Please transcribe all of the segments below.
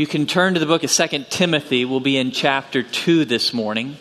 You can turn to the book of 2 Timothy. We'll be in chapter 2 this morning.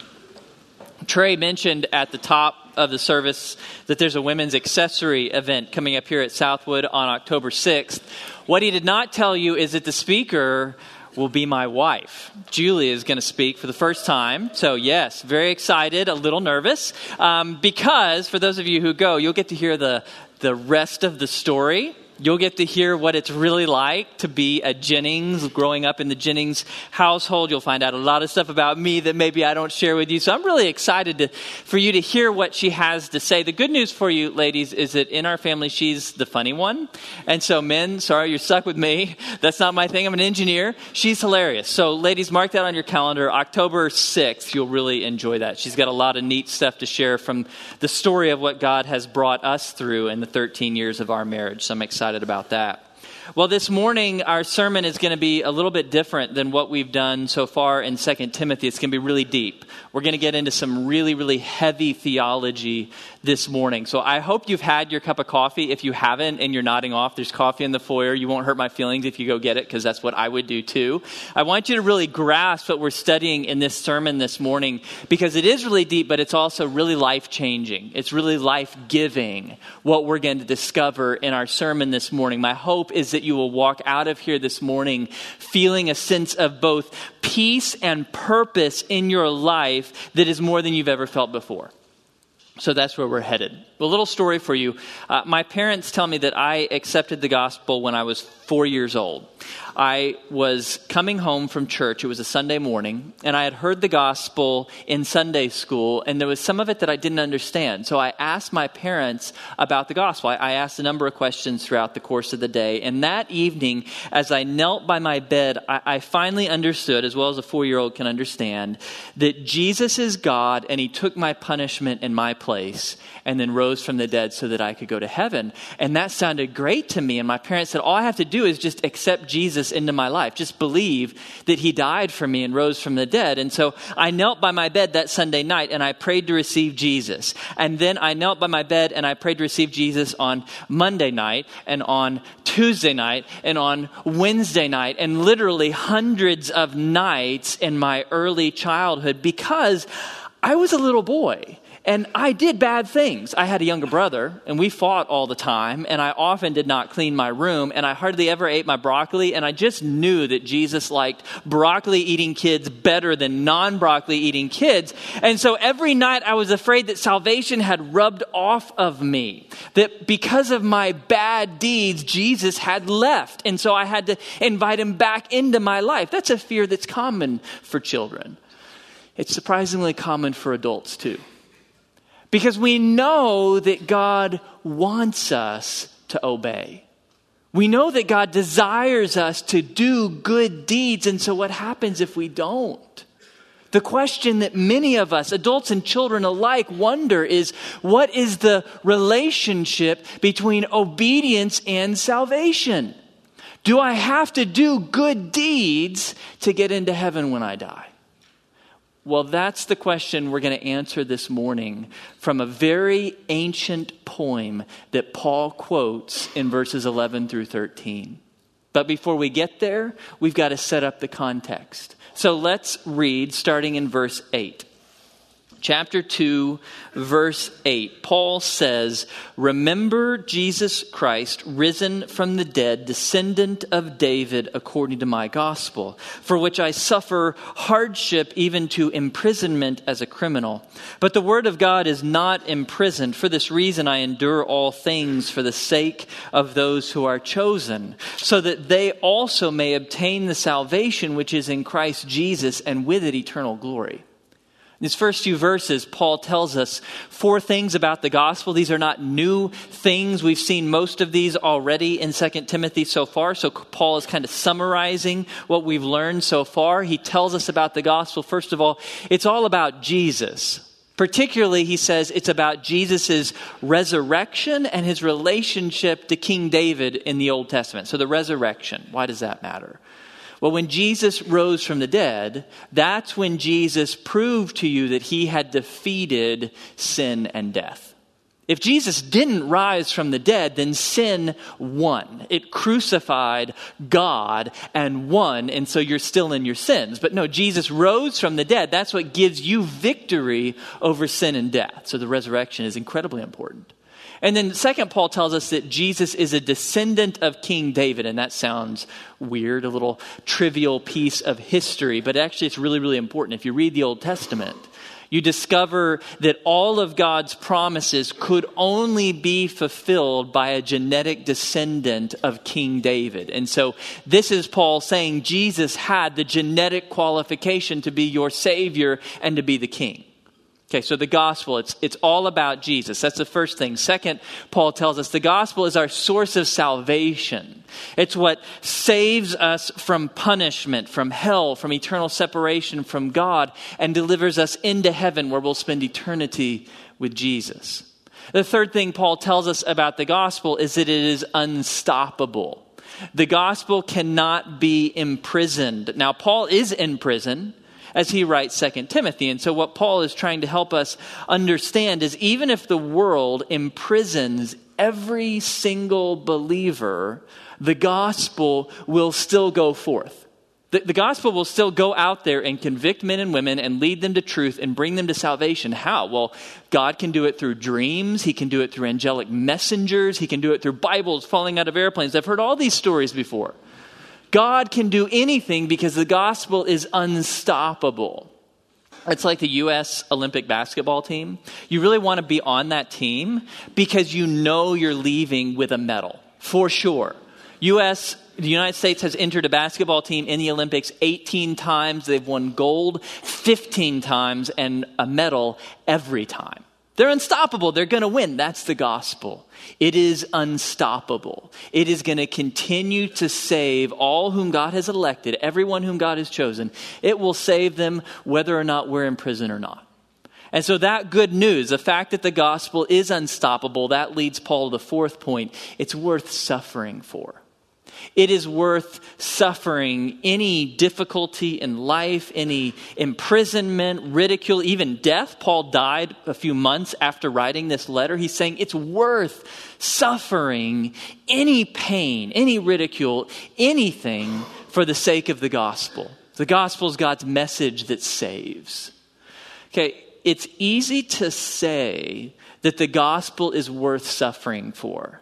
Trey mentioned at the top of the service that there's a women's accessory event coming up here at Southwood on October 6th. What he did not tell you is that the speaker will be my wife. Julie is going to speak for the first time. So, yes, very excited, a little nervous, um, because for those of you who go, you'll get to hear the, the rest of the story You'll get to hear what it's really like to be a Jennings, growing up in the Jennings household. You'll find out a lot of stuff about me that maybe I don't share with you. So I'm really excited to, for you to hear what she has to say. The good news for you, ladies, is that in our family, she's the funny one. And so, men, sorry, you're stuck with me. That's not my thing. I'm an engineer. She's hilarious. So, ladies, mark that on your calendar. October 6th, you'll really enjoy that. She's got a lot of neat stuff to share from the story of what God has brought us through in the 13 years of our marriage. So I'm excited excited about that. Well, this morning, our sermon is going to be a little bit different than what we've done so far in 2 Timothy. It's going to be really deep. We're going to get into some really, really heavy theology this morning. So I hope you've had your cup of coffee. If you haven't and you're nodding off, there's coffee in the foyer. You won't hurt my feelings if you go get it because that's what I would do too. I want you to really grasp what we're studying in this sermon this morning because it is really deep, but it's also really life changing. It's really life giving what we're going to discover in our sermon this morning. My hope is that you will walk out of here this morning feeling a sense of both peace and purpose in your life that is more than you've ever felt before. So that's where we're headed. A little story for you. Uh, my parents tell me that I accepted the gospel when I was four years old. I was coming home from church. It was a Sunday morning, and I had heard the gospel in Sunday school, and there was some of it that I didn't understand. So I asked my parents about the gospel. I, asked a number of questions throughout the course of the day. And that evening, as I knelt by my bed, I, I finally understood, as well as a four year old can understand, that Jesus is God, and He took my punishment in my place and then rose from the dead so that I could go to heaven. And that sounded great to me. And my parents said, All I have to do is just accept Jesus into my life, just believe that he died for me and rose from the dead. And so I knelt by my bed that Sunday night and I prayed to receive Jesus. And then I knelt by my bed and I prayed to receive Jesus on Monday night and on Tuesday night and on Wednesday night and literally hundreds of nights in my early childhood because I was a little boy. And I did bad things. I had a younger brother, and we fought all the time, and I often did not clean my room, and I hardly ever ate my broccoli, and I just knew that Jesus liked broccoli eating kids better than non broccoli eating kids. And so every night I was afraid that salvation had rubbed off of me, that because of my bad deeds, Jesus had left. And so I had to invite him back into my life. That's a fear that's common for children. It's surprisingly common for adults, too. Because we know that God wants us to obey. We know that God desires us to do good deeds, and so what happens if we don't? The question that many of us, adults and children alike, wonder is what is the relationship between obedience and salvation? Do I have to do good deeds to get into heaven when I die? Well, that's the question we're going to answer this morning from a very ancient poem that Paul quotes in verses 11 through 13. But before we get there, we've got to set up the context. So let's read starting in verse 8 chapter 2, verse 8, Paul says, Remember Jesus Christ, risen from the dead, descendant of David, according to my gospel, for which I suffer hardship, even to imprisonment as a criminal. But the word of God is not imprisoned. For this reason, I endure all things for the sake of those who are chosen, so that they also may obtain the salvation which is in Christ Jesus, and with it eternal glory. These first few verses, Paul tells us four things about the gospel. These are not new things. We've seen most of these already in 2 Timothy so far. So Paul is kind of summarizing what we've learned so far. He tells us about the gospel. First of all, it's all about Jesus. Particularly, he says it's about Jesus' resurrection and his relationship to King David in the Old Testament. So the resurrection, why does that matter? Well, when Jesus rose from the dead, that's when Jesus proved to you that he had defeated sin and death. If Jesus didn't rise from the dead, then sin won. It crucified God and won, and so you're still in your sins. But no, Jesus rose from the dead. That's what gives you victory over sin and death. So the resurrection is incredibly important. And then, second, Paul tells us that Jesus is a descendant of King David, and that sounds weird, a little trivial piece of history, but actually it's really, really important. If you read the Old Testament, you discover that all of God's promises could only be fulfilled by a genetic descendant of King David. And so this is Paul saying Jesus had the genetic qualification to be your Savior and to be the King. Okay, so the gospel, it's, it's all about Jesus. That's the first thing. Second, Paul tells us the gospel is our source of salvation. It's what saves us from punishment, from hell, from eternal separation from God, and delivers us into heaven where we'll spend eternity with Jesus. The third thing Paul tells us about the gospel is that it is unstoppable. The gospel cannot be imprisoned. Now, Paul is in prison as he writes Second Timothy. And so, what Paul is trying to help us understand is even if the world imprisons every single believer, the gospel will still go forth. The, the, gospel will still go out there and convict men and women and lead them to truth and bring them to salvation. How? Well, God can do it through dreams. He can do it through angelic messengers. He can do it through Bibles falling out of airplanes. I've heard all these stories before. God can do anything because the gospel is unstoppable. It's like the U.S. Olympic basketball team. You really want to be on that team because you know you're leaving with a medal, for sure. U.S. The United States has entered a basketball team in the Olympics 18 times. They've won gold 15 times and a medal every time. They're unstoppable. They're going to win. That's the gospel. It is unstoppable. It is going to continue to save all whom God has elected, everyone whom God has chosen. It will save them whether or not we're in prison or not. And so, that good news, the fact that the gospel is unstoppable, that leads Paul to the fourth point. It's worth suffering for. It is worth suffering any difficulty in life, any imprisonment, ridicule, even death. Paul died a few months after writing this letter. He's saying it's worth suffering any pain, any ridicule, anything for the sake of the gospel. The gospel is God's message that saves. Okay, it's easy to say that the gospel is worth suffering for,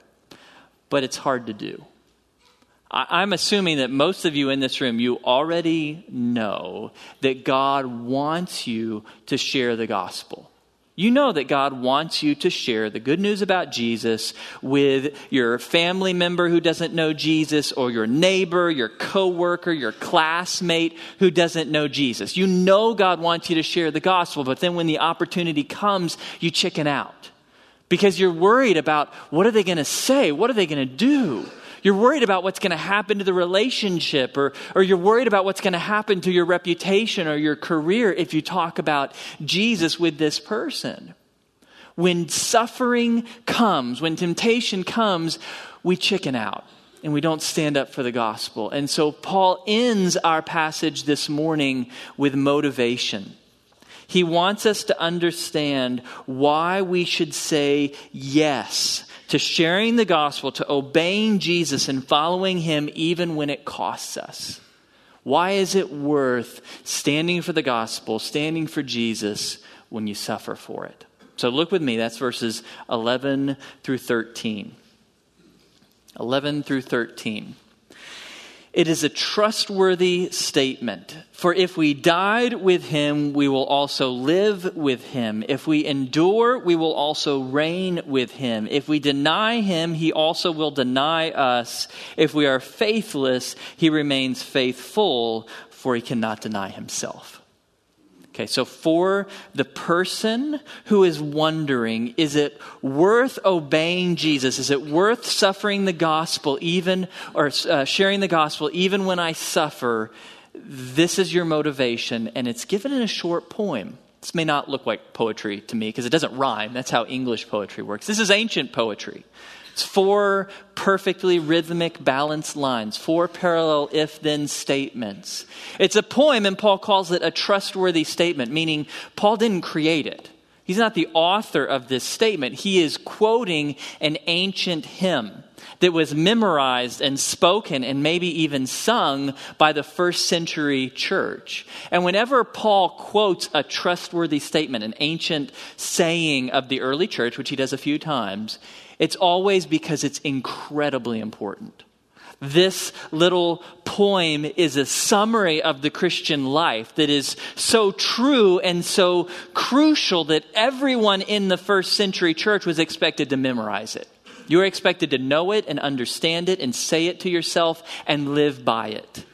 but it's hard to do. I'm assuming that most of you in this room, you already know that God wants you to share the gospel. You know that God wants you to share the good news about Jesus with your family member who doesn't know Jesus, or your neighbor, your coworker, your classmate who doesn't know Jesus. You know God wants you to share the gospel, but then when the opportunity comes, you chicken out because you're worried about what are they going to say? What are they going to do? You're worried about what's going to happen to the relationship, or, or you're worried about what's going to happen to your reputation or your career if you talk about Jesus with this person. When suffering comes, when temptation comes, we chicken out and we don't stand up for the gospel. And so Paul ends our passage this morning with motivation. He wants us to understand why we should say yes to sharing the gospel, to obeying Jesus and following him even when it costs us. Why is it worth standing for the gospel, standing for Jesus when you suffer for it? So look with me, that's verses 11 through 13. 11 through 13. It is a trustworthy statement. For if we died with him, we will also live with him. If we endure, we will also reign with him. If we deny him, he also will deny us. If we are faithless, he remains faithful, for he cannot deny himself. Okay, so for the person who is wondering, is it worth obeying Jesus? Is it worth suffering the gospel even, or uh, sharing the gospel even when I suffer? This is your motivation, and it's given in a short poem. This may not look like poetry to me because it doesn't rhyme. That's how English poetry works. This is ancient poetry. It's four perfectly rhythmic, balanced lines, four parallel if then statements. It's a poem, and Paul calls it a trustworthy statement, meaning Paul didn't create it. He's not the author of this statement. He is quoting an ancient hymn that was memorized and spoken and maybe even sung by the first century church. And whenever Paul quotes a trustworthy statement, an ancient saying of the early church, which he does a few times, it's always because it's incredibly important. This little poem is a summary of the Christian life that is so true and so crucial that everyone in the first century church was expected to memorize it. You are expected to know it and understand it and say it to yourself and live by it.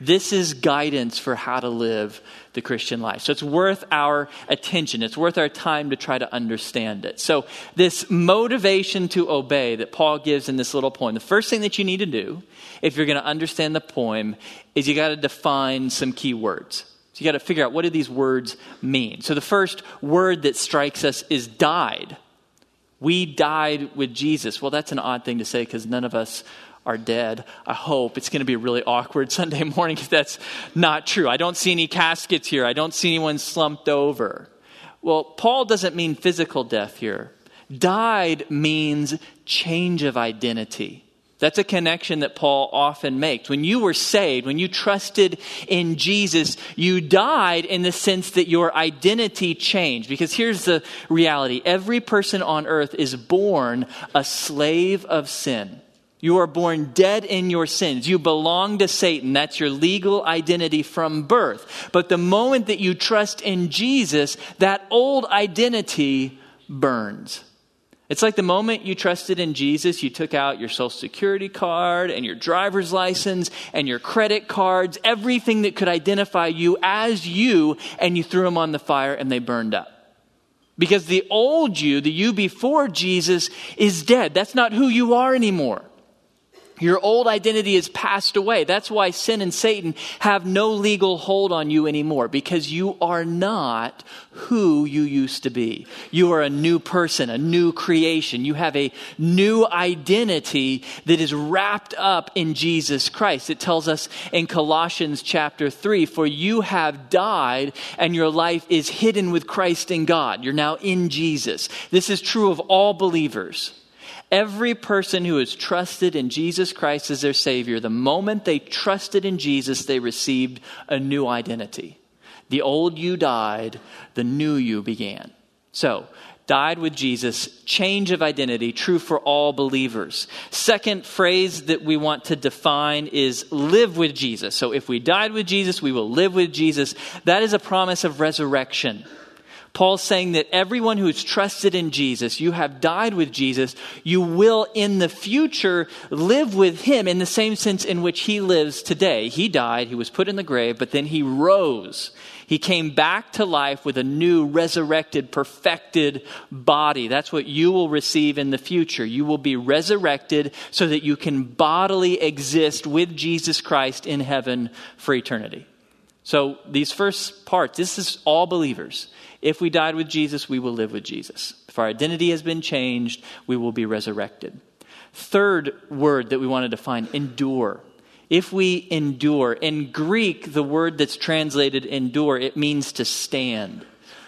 This is guidance for how to live the Christian life. So it's worth our attention. It's worth our time to try to understand it. So, this motivation to obey that Paul gives in this little poem, the first thing that you need to do if you're going to understand the poem is you got to define some key words. So, you got to figure out what do these words mean. So, the first word that strikes us is died. We died with Jesus. Well, that's an odd thing to say because none of us are dead. I hope it's going to be a really awkward Sunday morning if that's not true. I don't see any caskets here. I don't see anyone slumped over. Well, Paul doesn't mean physical death here. Died means change of identity. That's a connection that Paul often makes. When you were saved, when you trusted in Jesus, you died in the sense that your identity changed. Because here's the reality every person on earth is born a slave of sin. You are born dead in your sins. You belong to Satan. That's your legal identity from birth. But the moment that you trust in Jesus, that old identity burns. It's like the moment you trusted in Jesus, you took out your social security card and your driver's license and your credit cards, everything that could identify you as you, and you threw them on the fire and they burned up. Because the old you, the you before Jesus, is dead. That's not who you are anymore. Your old identity is passed away. That's why sin and Satan have no legal hold on you anymore because you are not who you used to be. You are a new person, a new creation. You have a new identity that is wrapped up in Jesus Christ. It tells us in Colossians chapter 3 For you have died and your life is hidden with Christ in God. You're now in Jesus. This is true of all believers. Every person who has trusted in Jesus Christ as their Savior, the moment they trusted in Jesus, they received a new identity. The old you died, the new you began. So, died with Jesus, change of identity, true for all believers. Second phrase that we want to define is live with Jesus. So, if we died with Jesus, we will live with Jesus. That is a promise of resurrection. Paul's saying that everyone who's trusted in Jesus, you have died with Jesus, you will in the future live with him in the same sense in which he lives today. He died, he was put in the grave, but then he rose. He came back to life with a new, resurrected, perfected body. That's what you will receive in the future. You will be resurrected so that you can bodily exist with Jesus Christ in heaven for eternity. So, these first parts, this is all believers. If we died with Jesus, we will live with Jesus. If our identity has been changed, we will be resurrected. Third word that we want to define endure. If we endure, in Greek, the word that's translated endure, it means to stand.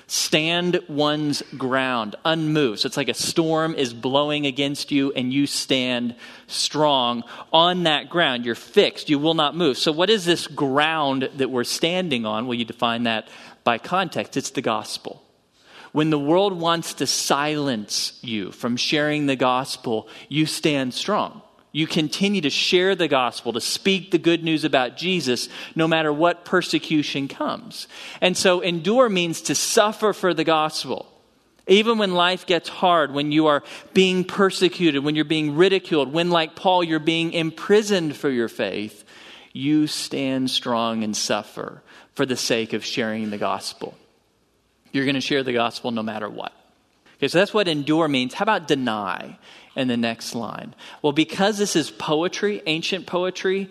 Stand one's ground, unmoved. So it's like a storm is blowing against you and you stand strong on that ground. You're fixed. You will not move. So, what is this ground that we're standing on? Well, you define that by context, it's the gospel. When the world wants to silence you from sharing the gospel, you stand strong. You continue to share the gospel, to speak the good news about Jesus, no matter what persecution comes. And so, endure means to suffer for the gospel. Even when life gets hard, when you are being persecuted, when you're being ridiculed, when, like Paul, you're being imprisoned for your faith, you stand strong and suffer for the sake of sharing the gospel. You're going to share the gospel no matter what. Okay, so that's what endure means. How about deny in the next line? Well, because this is poetry, ancient poetry,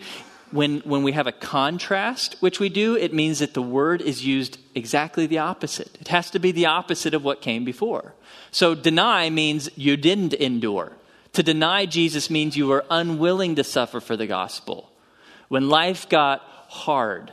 when, when we have a contrast, which we do, it means that the word is used exactly the opposite. It has to be the opposite of what came before. So deny means you didn't endure. To deny Jesus means you were unwilling to suffer for the gospel. When life got hard,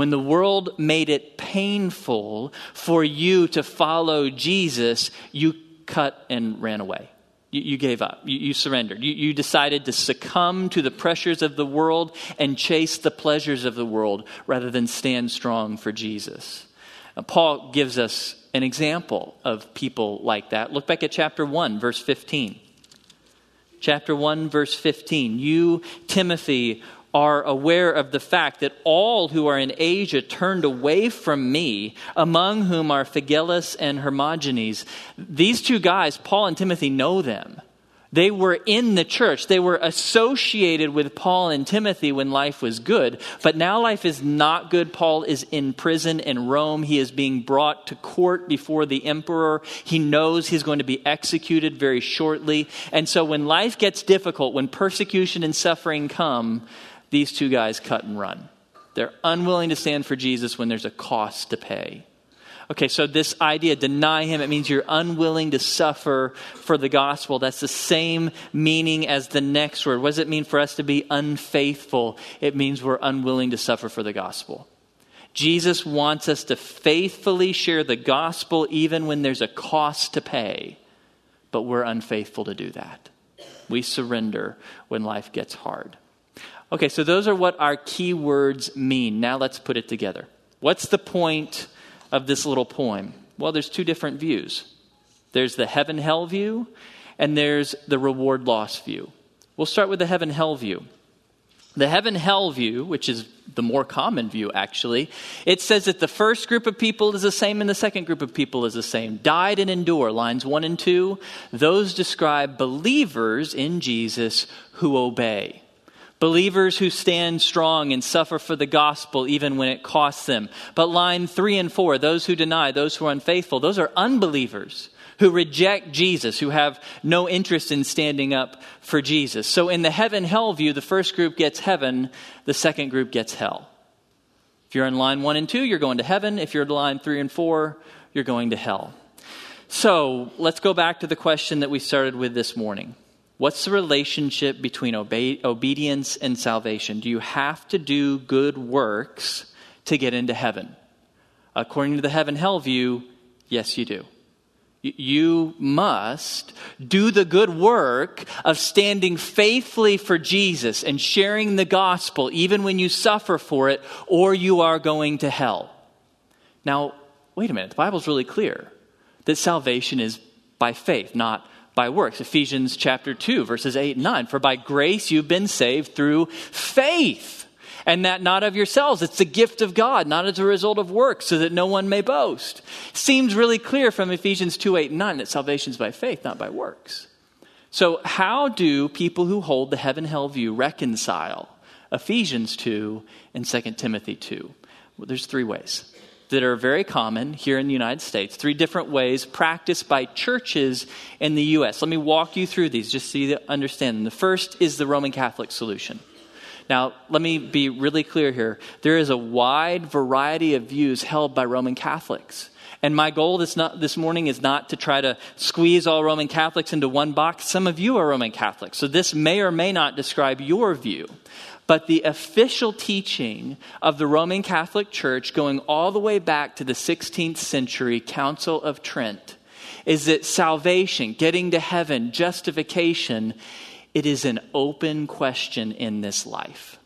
When the world made it painful for you to follow Jesus, you cut and ran away. You, you gave up. You, you surrendered. You, you decided to succumb to the pressures of the world and chase the pleasures of the world rather than stand strong for Jesus. Uh, Paul gives us an example of people like that. Look back at chapter 1, verse 15. Chapter 1, verse 15. You, Timothy, are aware of the fact that all who are in Asia turned away from me, among whom are Phygellus and Hermogenes. These two guys, Paul and Timothy, know them. They were in the church. They were associated with Paul and Timothy when life was good. But now life is not good. Paul is in prison in Rome. He is being brought to court before the emperor. He knows he's going to be executed very shortly. And so when life gets difficult, when persecution and suffering come, these two guys cut and run. They're unwilling to stand for Jesus when there's a cost to pay. Okay, so this idea, deny him, it means you're unwilling to suffer for the gospel. That's the same meaning as the next word. What does it mean for us to be unfaithful? It means we're unwilling to suffer for the gospel. Jesus wants us to faithfully share the gospel even when there's a cost to pay, but we're unfaithful to do that. We surrender when life gets hard. Okay, so those are what our key words mean. Now let's put it together. What's the point of this little poem? Well, there's two different views there's the heaven hell view, and there's the reward loss view. We'll start with the heaven hell view. The heaven hell view, which is the more common view actually, it says that the first group of people is the same and the second group of people is the same. Died and endure, lines 1 and 2. Those describe believers in Jesus who obey. Believers who stand strong and suffer for the gospel even when it costs them. But line three and four, those who deny, those who are unfaithful, those are unbelievers who reject Jesus, who have no interest in standing up for Jesus. So in the heaven hell view, the first group gets heaven, the second group gets hell. If you're in line one and two, you're going to heaven. If you're in line three and four, you're going to hell. So let's go back to the question that we started with this morning. What's the relationship between obe- obedience and salvation? Do you have to do good works to get into heaven? According to the heaven hell view, yes, you do. You must do the good work of standing faithfully for Jesus and sharing the gospel, even when you suffer for it, or you are going to hell. Now, wait a minute. The Bible's really clear that salvation is by faith, not by works. Ephesians chapter 2, verses 8 and 9. For by grace you've been saved through faith, and that not of yourselves. It's the gift of God, not as a result of works, so that no one may boast. Seems really clear from Ephesians 2, 8 and 9 that salvation is by faith, not by works. So, how do people who hold the heaven hell view reconcile Ephesians 2 and 2 Timothy 2? Well, there's three ways that are very common here in the United States, three different ways practiced by churches in the U.S. Let me walk you through these just so you understand them. The first is the Roman Catholic solution. Now, let me be really clear here. There is a wide variety of views held by Roman Catholics. And my goal this, not, this morning is not to try to squeeze all Roman Catholics into one box. Some of you are Roman Catholics, so this may or may not describe your view. But the official teaching of the Roman Catholic Church, going all the way back to the 16th century Council of Trent, is that salvation, getting to heaven, justification, it is an open question in this life.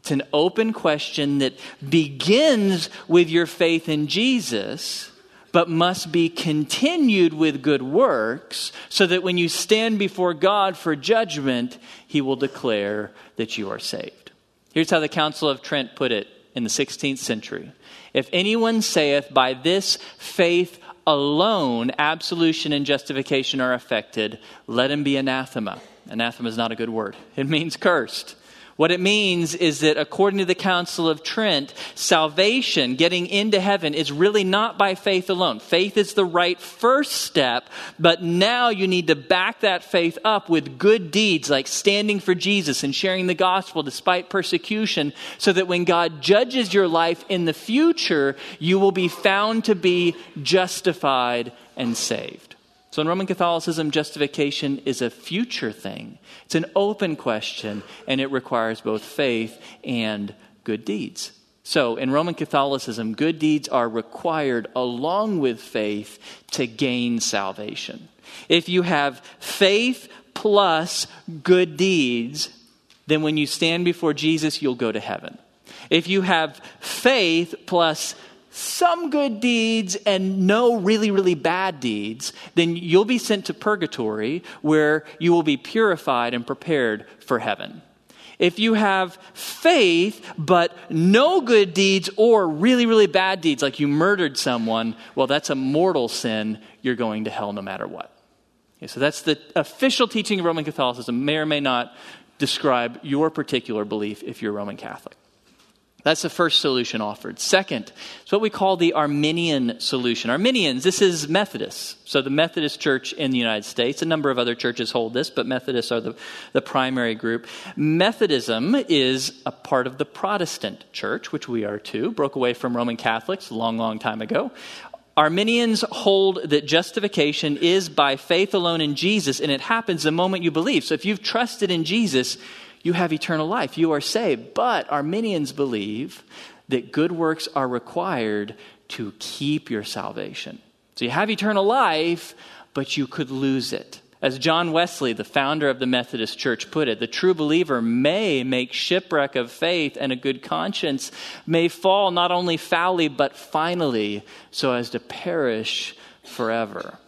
It's an open question that begins with your faith in Jesus but must be continued with good works, so that when you stand before God for judgment, he will declare that you are saved. Here's how the Council of Trent put it in the 16th century If anyone saith, By this faith alone absolution and justification are effected, let him be anathema. Anathema is not a good word, it means cursed. What it means is that according to the Council of Trent, salvation, getting into heaven, is really not by faith alone. Faith is the right first step, but now you need to back that faith up with good deeds like standing for Jesus and sharing the gospel despite persecution, so that when God judges your life in the future, you will be found to be justified and saved. So in Roman Catholicism, justification is a future thing. It's an open question, and it requires both faith and good deeds. So, in Roman Catholicism, good deeds are required along with faith to gain salvation. If you have faith plus good deeds, then when you stand before Jesus, you'll go to heaven. If you have faith plus some good deeds and no really, really bad deeds, then you'll be sent to purgatory where you will be purified and prepared for heaven. If you have faith but no good deeds or really, really bad deeds, like you murdered someone, well, that's a mortal sin. You're going to hell no matter what. Okay, so that's the official teaching of Roman Catholicism, may or may not describe your particular belief if you're Roman Catholic. That's the first solution offered. Second, it's what we call the Arminian solution. Arminians, this is Methodists. So the Methodist Church in the United States, a number of other churches hold this, but Methodists are the, the primary group. Methodism is a part of the Protestant church, which we are too, broke away from Roman Catholics a long, long time ago. Arminians hold that justification is by faith alone in Jesus, and it happens the moment you believe. So if you've trusted in Jesus, you have eternal life. You are saved. But Arminians believe that good works are required to keep your salvation. So you have eternal life, but you could lose it. As John Wesley, the founder of the Methodist Church, put it, the true believer may make shipwreck of faith and a good conscience, may fall not only foully, but finally, so as to perish forever.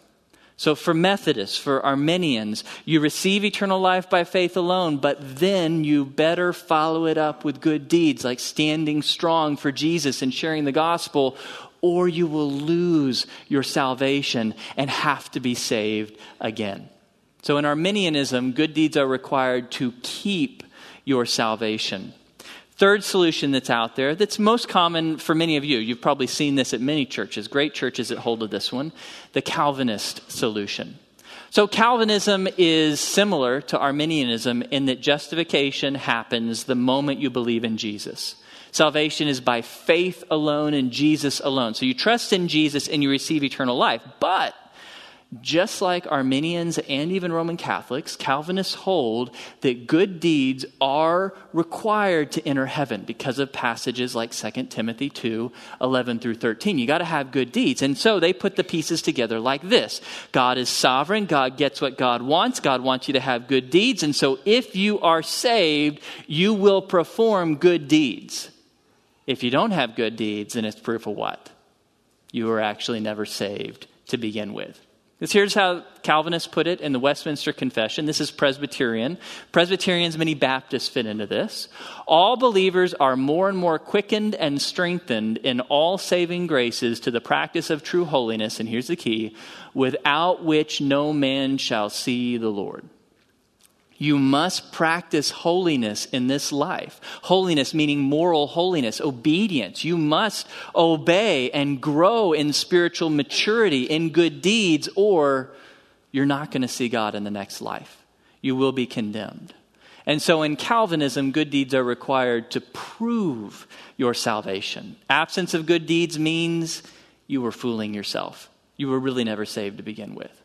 So, for Methodists, for Arminians, you receive eternal life by faith alone, but then you better follow it up with good deeds like standing strong for Jesus and sharing the gospel, or you will lose your salvation and have to be saved again. So, in Arminianism, good deeds are required to keep your salvation. Third solution that's out there, that's most common for many of you, you've probably seen this at many churches, great churches that hold to this one, the Calvinist solution. So, Calvinism is similar to Arminianism in that justification happens the moment you believe in Jesus. Salvation is by faith alone in Jesus alone. So, you trust in Jesus and you receive eternal life. But just like Arminians and even Roman Catholics, Calvinists hold that good deeds are required to enter heaven because of passages like 2 Timothy 2 11 through 13. You got to have good deeds. And so they put the pieces together like this God is sovereign, God gets what God wants, God wants you to have good deeds. And so if you are saved, you will perform good deeds. If you don't have good deeds, then it's proof of what? You were actually never saved to begin with. Here's how Calvinists put it in the Westminster Confession. This is Presbyterian. Presbyterians, many Baptists fit into this. All believers are more and more quickened and strengthened in all saving graces to the practice of true holiness, and here's the key without which no man shall see the Lord. You must practice holiness in this life. Holiness meaning moral holiness, obedience. You must obey and grow in spiritual maturity, in good deeds, or you're not going to see God in the next life. You will be condemned. And so in Calvinism, good deeds are required to prove your salvation. Absence of good deeds means you were fooling yourself. You were really never saved to begin with.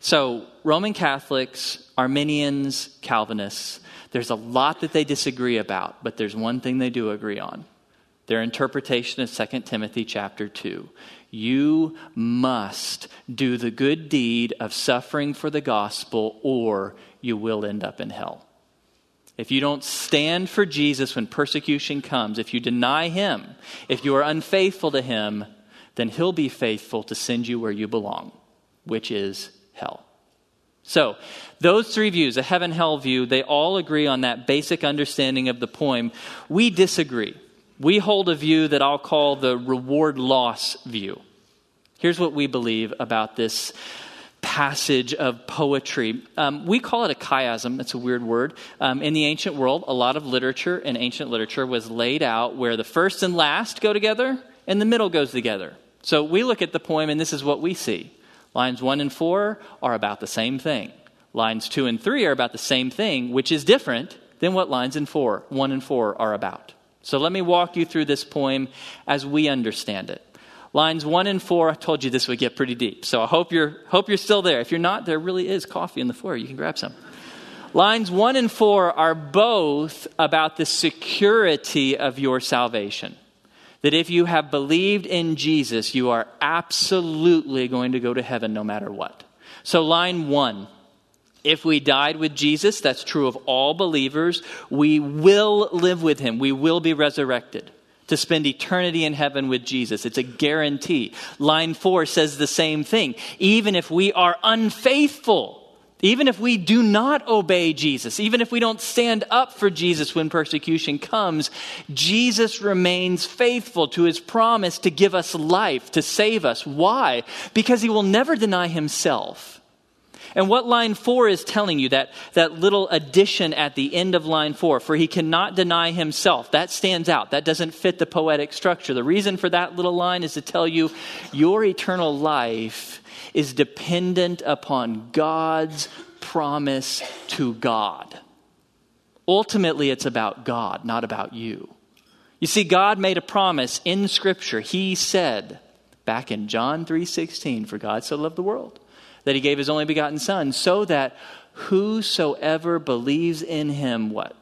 So, Roman Catholics, Arminians, Calvinists, there's a lot that they disagree about, but there's one thing they do agree on their interpretation of 2 Timothy chapter 2. You must do the good deed of suffering for the gospel, or you will end up in hell. If you don't stand for Jesus when persecution comes, if you deny him, if you are unfaithful to him, then he'll be faithful to send you where you belong, which is hell. So, those three views, a heaven hell view, they all agree on that basic understanding of the poem. We disagree. We hold a view that I'll call the reward loss view. Here's what we believe about this passage of poetry. Um, we call it a chiasm. That's a weird word. Um, in the ancient world, a lot of literature in ancient literature was laid out where the first and last go together and the middle goes together. So we look at the poem and this is what we see. Lines 1 and 4 are about the same thing. Lines 2 and 3 are about the same thing, which is different than what lines in 4, 1 and 4 are about. So let me walk you through this poem as we understand it. Lines 1 and 4, I told you this would get pretty deep. So I hope you're, hope you're still there. If you're not, there really is coffee in the floor. You can grab some. Lines one and four are both about the security of your salvation. That if you have believed in Jesus, you are absolutely going to go to heaven no matter what. So, line one if we died with Jesus, that's true of all believers, we will live with him. We will be resurrected to spend eternity in heaven with Jesus. It's a guarantee. Line four says the same thing. Even if we are unfaithful, even if we do not obey Jesus, even if we don't stand up for Jesus when persecution comes, Jesus remains faithful to his promise to give us life, to save us. Why? Because he will never deny himself. And what line four is telling you, that, that little addition at the end of line four, for he cannot deny himself, that stands out. That doesn't fit the poetic structure. The reason for that little line is to tell you your eternal life is dependent upon God's promise to God. Ultimately, it's about God, not about you. You see, God made a promise in Scripture. He said, back in John 3:16, for God so loved the world that he gave his only begotten Son, so that whosoever believes in him, what?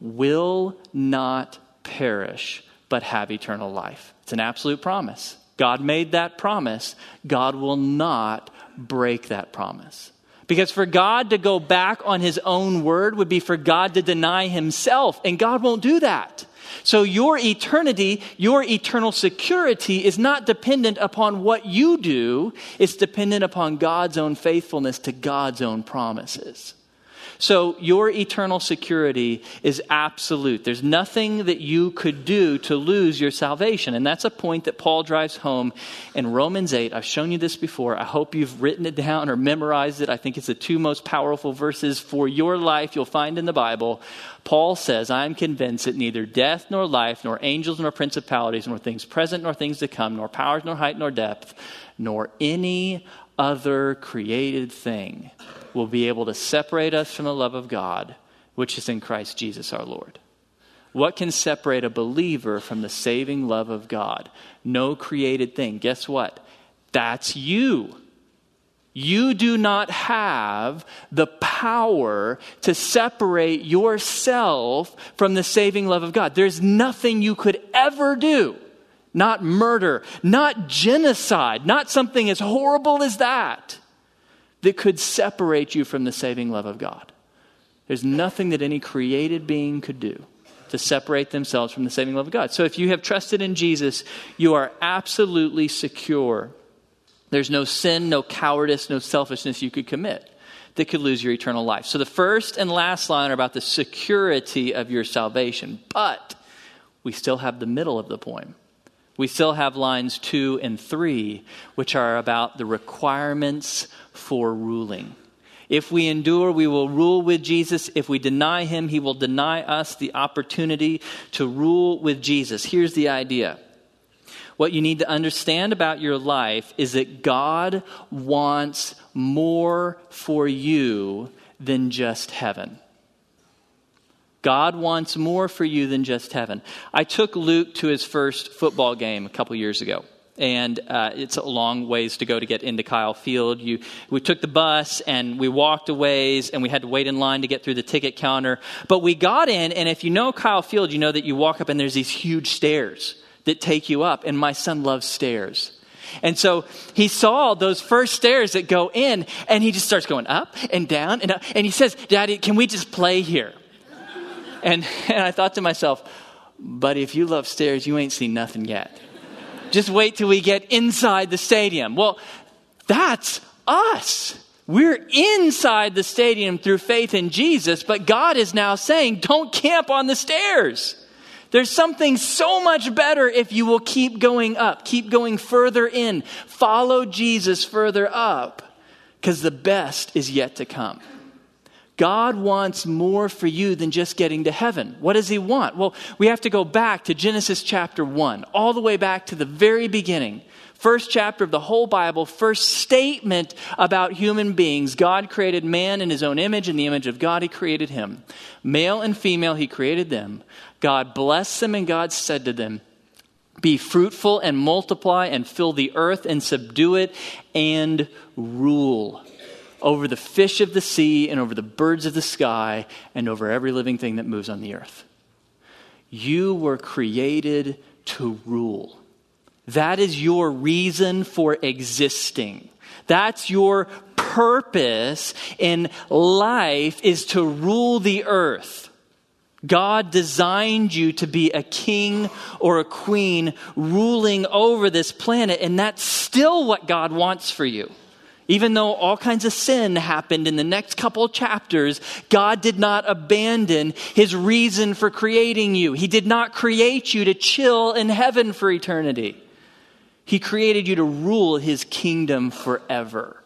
Will not perish, but have eternal life. It's an absolute promise. God made that promise. God will not break that promise. Because for God to go back on his own word would be for God to deny himself, and God won't do that. So your eternity, your eternal security is not dependent upon what you do, it's dependent upon God's own faithfulness to God's own promises. So your eternal security is absolute. There's nothing that you could do to lose your salvation. And that's a point that Paul drives home in Romans 8. I've shown you this before. I hope you've written it down or memorized it. I think it's the two most powerful verses for your life you'll find in the Bible. Paul says, I am convinced that neither death nor life, nor angels nor principalities, nor things present nor things to come, nor powers nor height nor depth, nor any other created thing will be able to separate us from the love of God, which is in Christ Jesus our Lord. What can separate a believer from the saving love of God? No created thing. Guess what? That's you. You do not have the power to separate yourself from the saving love of God. There's nothing you could ever do. Not murder, not genocide, not something as horrible as that that could separate you from the saving love of God. There's nothing that any created being could do to separate themselves from the saving love of God. So if you have trusted in Jesus, you are absolutely secure. There's no sin, no cowardice, no selfishness you could commit that could lose your eternal life. So the first and last line are about the security of your salvation. But we still have the middle of the poem. We still have lines two and three, which are about the requirements for ruling. If we endure, we will rule with Jesus. If we deny him, he will deny us the opportunity to rule with Jesus. Here's the idea. What you need to understand about your life is that God wants more for you than just heaven. God wants more for you than just heaven. I took Luke to his first football game a couple years ago and uh, it's a long ways to go to get into Kyle Field. You, we took the bus and we walked a ways, and we had to wait in line to get through the ticket counter. But we got in, and if you know Kyle Field, you know that you walk up and there's these huge stairs that take you up. And my son loves stairs. And so he saw those first stairs that go in, and he just starts going up and down and up. And he says, Daddy, can we just play here? And, and I thought to myself, but if you love stairs, you ain't seen nothing yet. Just wait till we get inside the stadium. Well, that's us. We're inside the stadium through faith in Jesus, but God is now saying, don't camp on the stairs. There's something so much better if you will keep going up, keep going further in, follow Jesus further up, because the best is yet to come. God wants more for you than just getting to heaven. What does He want? Well, we have to go back to Genesis chapter 1, all the way back to the very beginning. First chapter of the whole Bible, first statement about human beings. God created man in His own image. In the image of God, He created him. Male and female, He created them. God blessed them, and God said to them, Be fruitful and multiply and fill the earth and subdue it and rule over the fish of the sea and over the birds of the sky and over every living thing that moves on the earth. You were created to rule. That is your reason for existing. That's your purpose in life is to rule the earth. God designed you to be a king or a queen ruling over this planet, and that's still what God wants for you. Even though all kinds of sin happened in the next couple chapters, God did not abandon his reason for creating you. He did not create you to chill in heaven for eternity. He created you to rule his kingdom forever.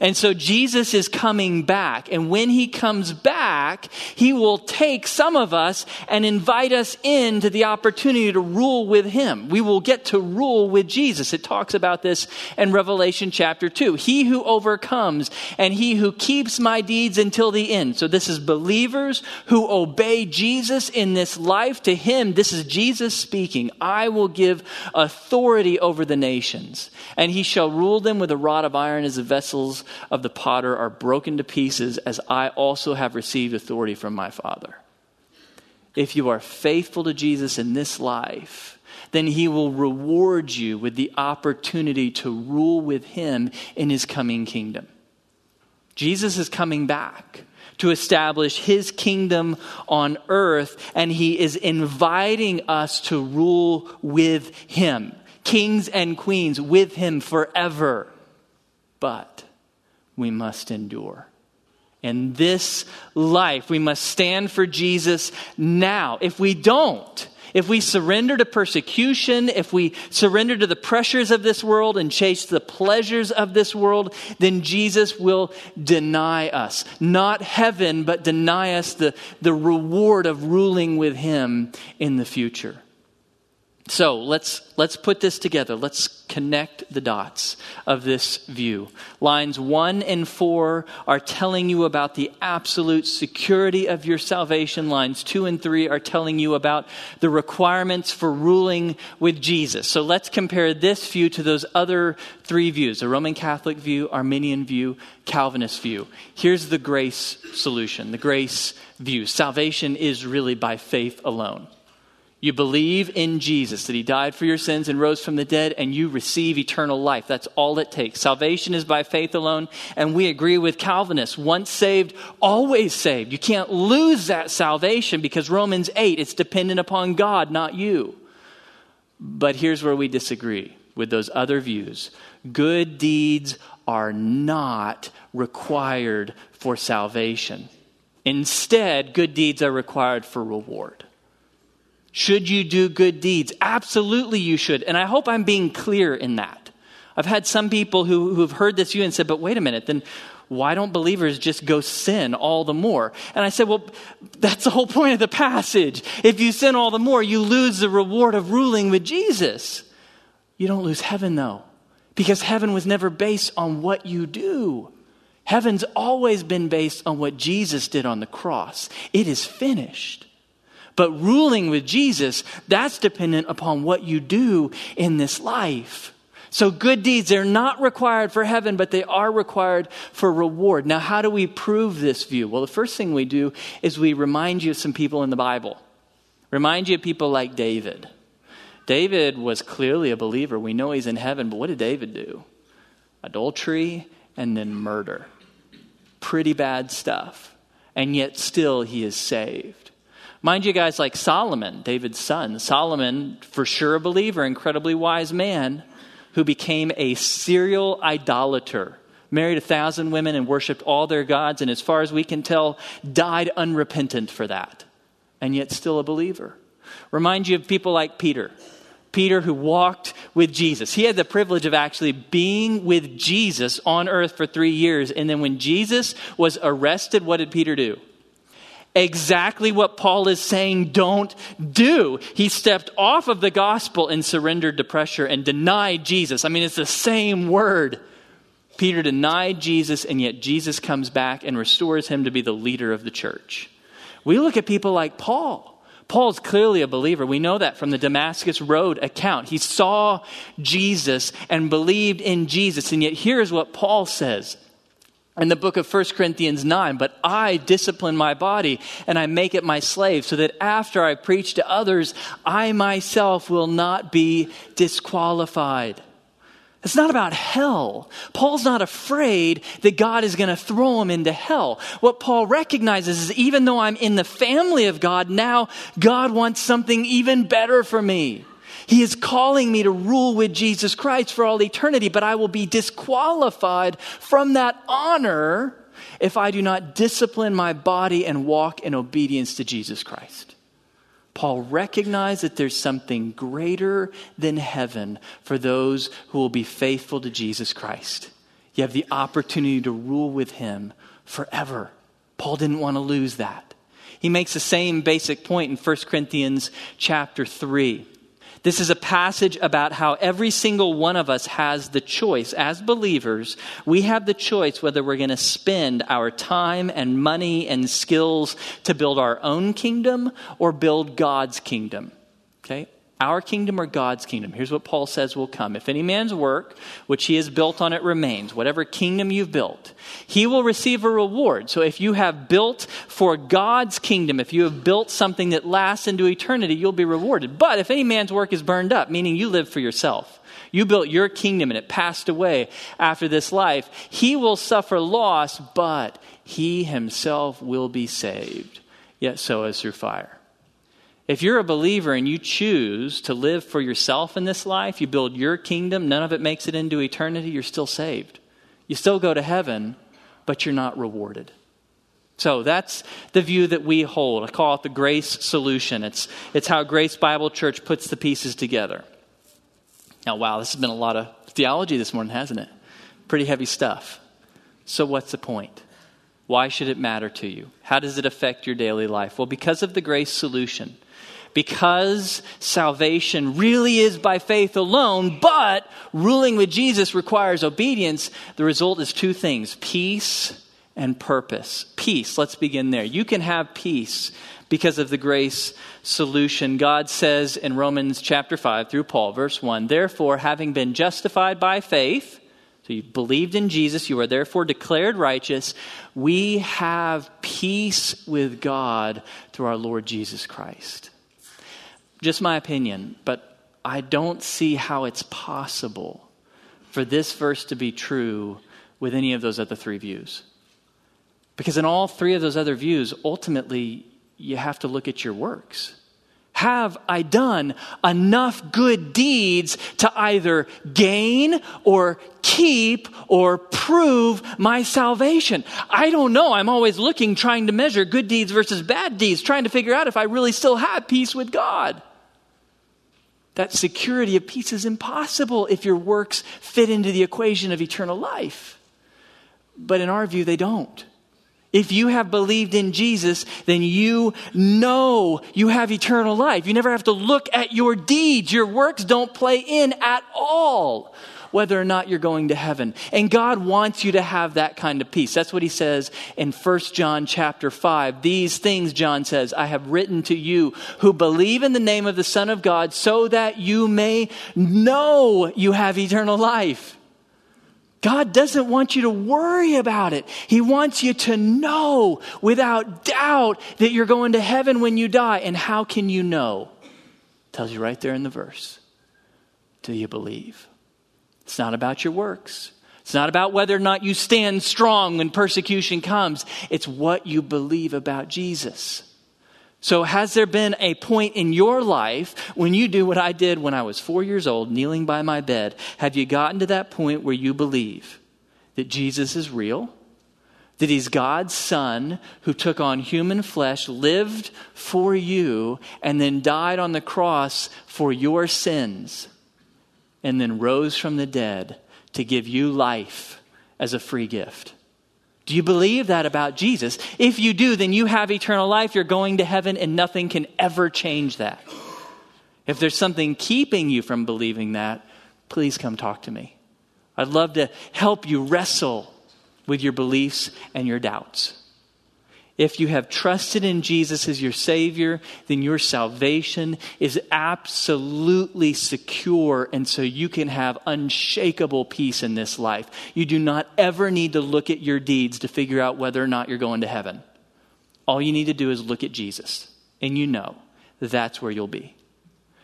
And so Jesus is coming back. And when he comes back, he will take some of us and invite us into the opportunity to rule with him. We will get to rule with Jesus. It talks about this in Revelation chapter 2. He who overcomes and he who keeps my deeds until the end. So this is believers who obey Jesus in this life. To him, this is Jesus speaking. I will give authority over the nations, and he shall rule them with a rod of iron as the vessels of the potter are broken to pieces, as I also have received authority from my Father. If you are faithful to Jesus in this life, then he will reward you with the opportunity to rule with him in his coming kingdom. Jesus is coming back to establish his kingdom on earth, and he is inviting us to rule with him, kings and queens with him forever. But we must endure. In this life, we must stand for Jesus now. If we don't, if we surrender to persecution, if we surrender to the pressures of this world and chase the pleasures of this world, then Jesus will deny us. Not heaven, but deny us the, the reward of ruling with Him in the future. So let's, let's put this together. Let's connect the dots of this view. Lines one and four are telling you about the absolute security of your salvation. Lines two and three are telling you about the requirements for ruling with Jesus. So let's compare this view to those other three views the Roman Catholic view, Arminian view, Calvinist view. Here's the grace solution, the grace view. Salvation is really by faith alone. You believe in Jesus, that he died for your sins and rose from the dead, and you receive eternal life. That's all it takes. Salvation is by faith alone, and we agree with Calvinists. Once saved, always saved. You can't lose that salvation because Romans 8, it's dependent upon God, not you. But here's where we disagree with those other views good deeds are not required for salvation. Instead, good deeds are required for reward. Should you do good deeds? Absolutely, you should. And I hope I'm being clear in that. I've had some people who, who've heard this view and said, but wait a minute, then why don't believers just go sin all the more? And I said, well, that's the whole point of the passage. If you sin all the more, you lose the reward of ruling with Jesus. You don't lose heaven, though, because heaven was never based on what you do. Heaven's always been based on what Jesus did on the cross. It is finished. But ruling with Jesus, that's dependent upon what you do in this life. So good deeds, they're not required for heaven, but they are required for reward. Now, how do we prove this view? Well, the first thing we do is we remind you of some people in the Bible. Remind you of people like David. David was clearly a believer. We know he's in heaven, but what did David do? Adultery and then murder. Pretty bad stuff. And yet still he is saved. Mind you, guys like Solomon, David's son. Solomon, for sure a believer, incredibly wise man, who became a serial idolater, married a thousand women and worshiped all their gods, and as far as we can tell, died unrepentant for that, and yet still a believer. Remind you of people like Peter. Peter, who walked with Jesus. He had the privilege of actually being with Jesus on earth for three years. And then when Jesus was arrested, what did Peter do? Exactly what Paul is saying don't do. He stepped off of the gospel and surrendered to pressure and denied Jesus. I mean, it's the same word. Peter denied Jesus, and yet Jesus comes back and restores him to be the leader of the church. We look at people like Paul. Paul's clearly a believer. We know that from the Damascus Road account. He saw Jesus and believed in Jesus. And yet, here's what Paul says in the book of 1 Corinthians 9, but I discipline my body and I make it my slave so that after I preach to others, I myself will not be disqualified. It's not about hell. Paul's not afraid that God is going to throw him into hell. What Paul recognizes is even though I'm in the family of God, now God wants something even better for me. He is calling me to rule with Jesus Christ for all eternity, but I will be disqualified from that honor if I do not discipline my body and walk in obedience to Jesus Christ. Paul recognized that there's something greater than heaven for those who will be faithful to Jesus Christ. You have the opportunity to rule with him forever. Paul didn't want to lose that. He makes the same basic point in 1 Corinthians chapter 3. This is a passage about how every single one of us has the choice. As believers, we have the choice whether we're going to spend our time and money and skills to build our own kingdom or build God's kingdom. Okay? Our kingdom or God's kingdom. Here's what Paul says will come. If any man's work, which he has built on it, remains, whatever kingdom you've built, he will receive a reward. So if you have built for God's kingdom, if you have built something that lasts into eternity, you'll be rewarded. But if any man's work is burned up, meaning you live for yourself, you built your kingdom and it passed away after this life, he will suffer loss, but he himself will be saved. Yet so as through fire. If you're a believer and you choose to live for yourself in this life, you build your kingdom, none of it makes it into eternity, you're still saved. You still go to heaven, but you're not rewarded. So that's the view that we hold. I call it the grace solution. It's, it's how Grace Bible Church puts the pieces together. Now, wow, this has been a lot of theology this morning, hasn't it? Pretty heavy stuff. So, what's the point? Why should it matter to you? How does it affect your daily life? Well, because of the grace solution because salvation really is by faith alone, but ruling with Jesus requires obedience, the result is two things peace and purpose. Peace, let's begin there. You can have peace because of the grace solution. God says in Romans chapter 5 through Paul, verse 1 Therefore, having been justified by faith, so you believed in Jesus, you are therefore declared righteous. We have peace with God through our Lord Jesus Christ just my opinion, but I don't see how it's possible for this verse to be true with any of those other three views. Because in all three of those other views, ultimately, you have to look at your works. Have I done enough good deeds to either gain or keep or prove my salvation? I don't know. I'm always looking, trying to measure good deeds versus bad deeds, trying to figure out if I really still have peace with God. That security of peace is impossible if your works fit into the equation of eternal life. But in our view, they don't. If you have believed in Jesus, then you know you have eternal life. You never have to look at your deeds. Your works don't play in at all whether or not you're going to heaven. And God wants you to have that kind of peace. That's what he says in 1 John chapter 5. These things, John says, I have written to you who believe in the name of the Son of God so that you may know you have eternal life. God doesn't want you to worry about it. He wants you to know without doubt that you're going to heaven when you die. And how can you know? Tells you right there in the verse. Do you believe? It's not about your works. It's not about whether or not you stand strong when persecution comes. It's what you believe about Jesus. So, has there been a point in your life when you do what I did when I was four years old, kneeling by my bed? Have you gotten to that point where you believe that Jesus is real? That he's God's son who took on human flesh, lived for you, and then died on the cross for your sins? And then rose from the dead to give you life as a free gift. Do you believe that about Jesus? If you do, then you have eternal life. You're going to heaven, and nothing can ever change that. If there's something keeping you from believing that, please come talk to me. I'd love to help you wrestle with your beliefs and your doubts. If you have trusted in Jesus as your Savior, then your salvation is absolutely secure, and so you can have unshakable peace in this life. You do not ever need to look at your deeds to figure out whether or not you're going to heaven. All you need to do is look at Jesus, and you know that's where you'll be.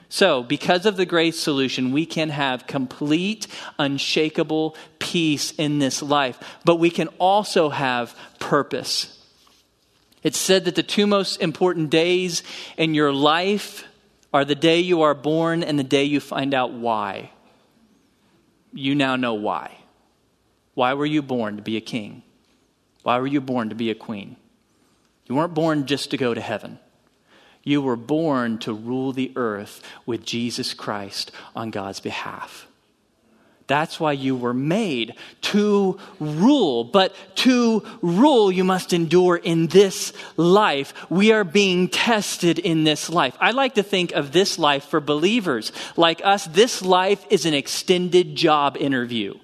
So, because of the grace solution, we can have complete, unshakable peace in this life, but we can also have purpose. It's said that the two most important days in your life are the day you are born and the day you find out why. You now know why. Why were you born to be a king? Why were you born to be a queen? You weren't born just to go to heaven. You were born to rule the earth with Jesus Christ on God's behalf. That's why you were made to rule. But to rule, you must endure in this life. We are being tested in this life. I like to think of this life for believers like us. This life is an extended job interview.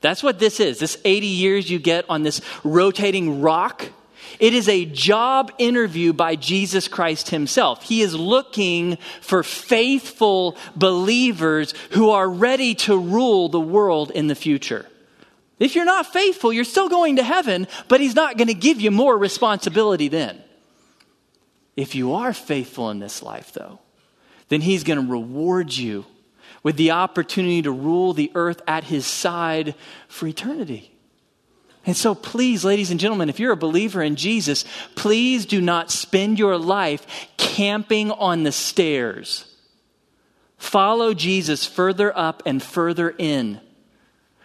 That's what this is. This 80 years you get on this rotating rock it is a job interview by Jesus Christ himself. He is looking for faithful believers who are ready to rule the world in the future. If you're not faithful, you're still going to heaven, but he's not going to give you more responsibility then. If you are faithful in this life, though, then he's going to reward you with the opportunity to rule the earth at his side for eternity. And so, please, ladies and gentlemen, if you're a believer in Jesus, please do not spend your life camping on the stairs. Follow Jesus further up and further in.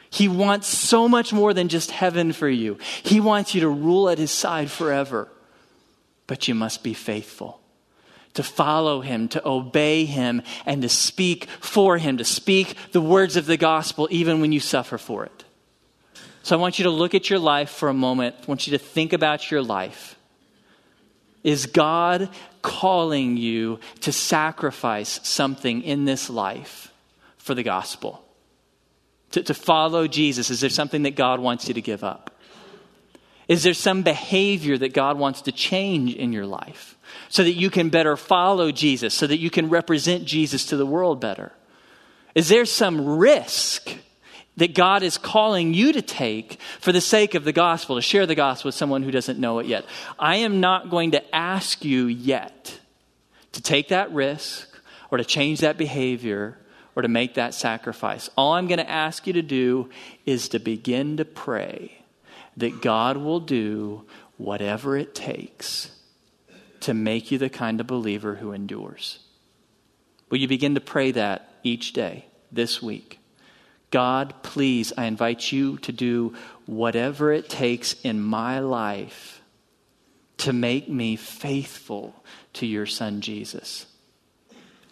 He wants so much more than just heaven for you. He wants you to rule at his side forever. But you must be faithful to follow him, to obey him, and to speak for him, to speak the words of the gospel even when you suffer for it. So I want you to look at your life for a moment. I want you to think about your life. Is God calling you to sacrifice something in this life for the gospel? To, to follow Jesus? Is there something that God wants you to give up? Is there some behavior that God wants to change in your life so that you can better follow Jesus, so that you can represent Jesus to the world better? Is there some risk that God is calling you to take for the sake of the gospel, to share the gospel with someone who doesn't know it yet. I am not going to ask you yet to take that risk or to change that behavior or to make that sacrifice. All I'm going to ask you to do is to begin to pray that God will do whatever it takes to make you the kind of believer who endures. Will you begin to pray that each day this week? God, please, I invite you to do whatever it takes in my life to make me faithful to your son Jesus.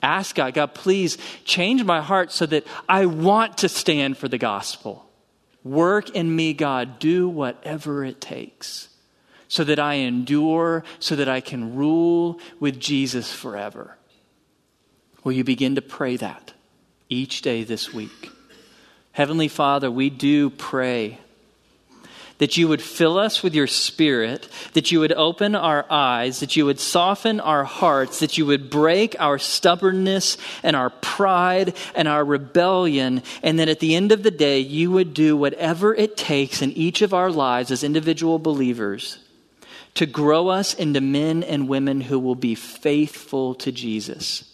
Ask God, God, please change my heart so that I want to stand for the gospel. Work in me, God. Do whatever it takes so that I endure, so that I can rule with Jesus forever. Will you begin to pray that each day this week? Heavenly Father, we do pray that you would fill us with your spirit, that you would open our eyes, that you would soften our hearts, that you would break our stubbornness and our pride and our rebellion, and that at the end of the day, you would do whatever it takes in each of our lives as individual believers to grow us into men and women who will be faithful to Jesus.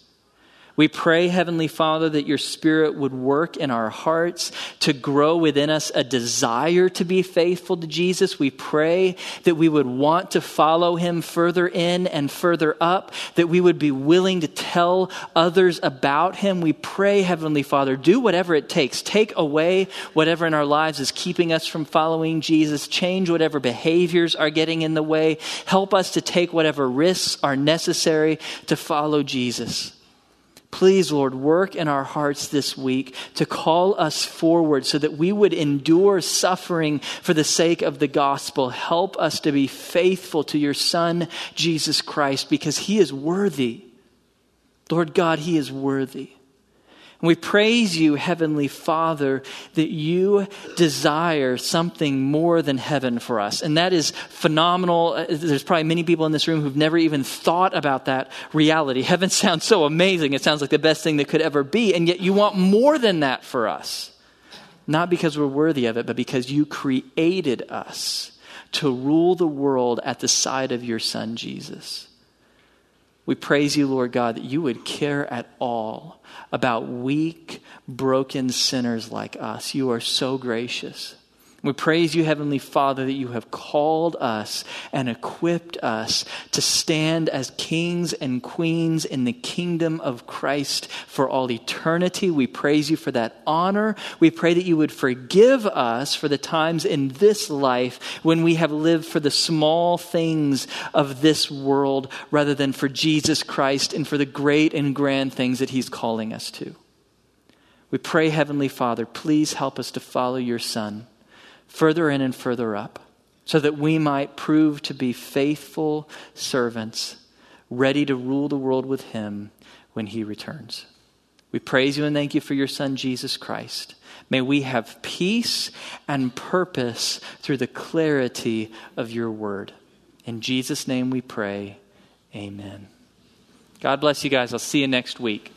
We pray, Heavenly Father, that your Spirit would work in our hearts to grow within us a desire to be faithful to Jesus. We pray that we would want to follow him further in and further up, that we would be willing to tell others about him. We pray, Heavenly Father, do whatever it takes. Take away whatever in our lives is keeping us from following Jesus. Change whatever behaviors are getting in the way. Help us to take whatever risks are necessary to follow Jesus. Please, Lord, work in our hearts this week to call us forward so that we would endure suffering for the sake of the gospel. Help us to be faithful to your Son, Jesus Christ, because he is worthy. Lord God, he is worthy. And we praise you, Heavenly Father, that you desire something more than heaven for us. And that is phenomenal. Uh, there's probably many people in this room who've never even thought about that reality. Heaven sounds so amazing. It sounds like the best thing that could ever be. And yet you want more than that for us. Not because we're worthy of it, but because you created us to rule the world at the side of your Son, Jesus. We praise you, Lord God, that you would care at all about weak, broken sinners like us. You are so gracious. We praise you, Heavenly Father, that you have called us and equipped us to stand as kings and queens in the kingdom of Christ for all eternity. We praise you for that honor. We pray that you would forgive us for the times in this life when we have lived for the small things of this world rather than for Jesus Christ and for the great and grand things that He's calling us to. We pray, Heavenly Father, please help us to follow your Son further in and further up, so that we might prove to be faithful servants, ready to rule the world with Him when He returns. We praise you and thank you for your Son, Jesus Christ. May we have peace and purpose through the clarity of your word. In Jesus' name we pray. Amen. God bless you guys. I'll see you next week.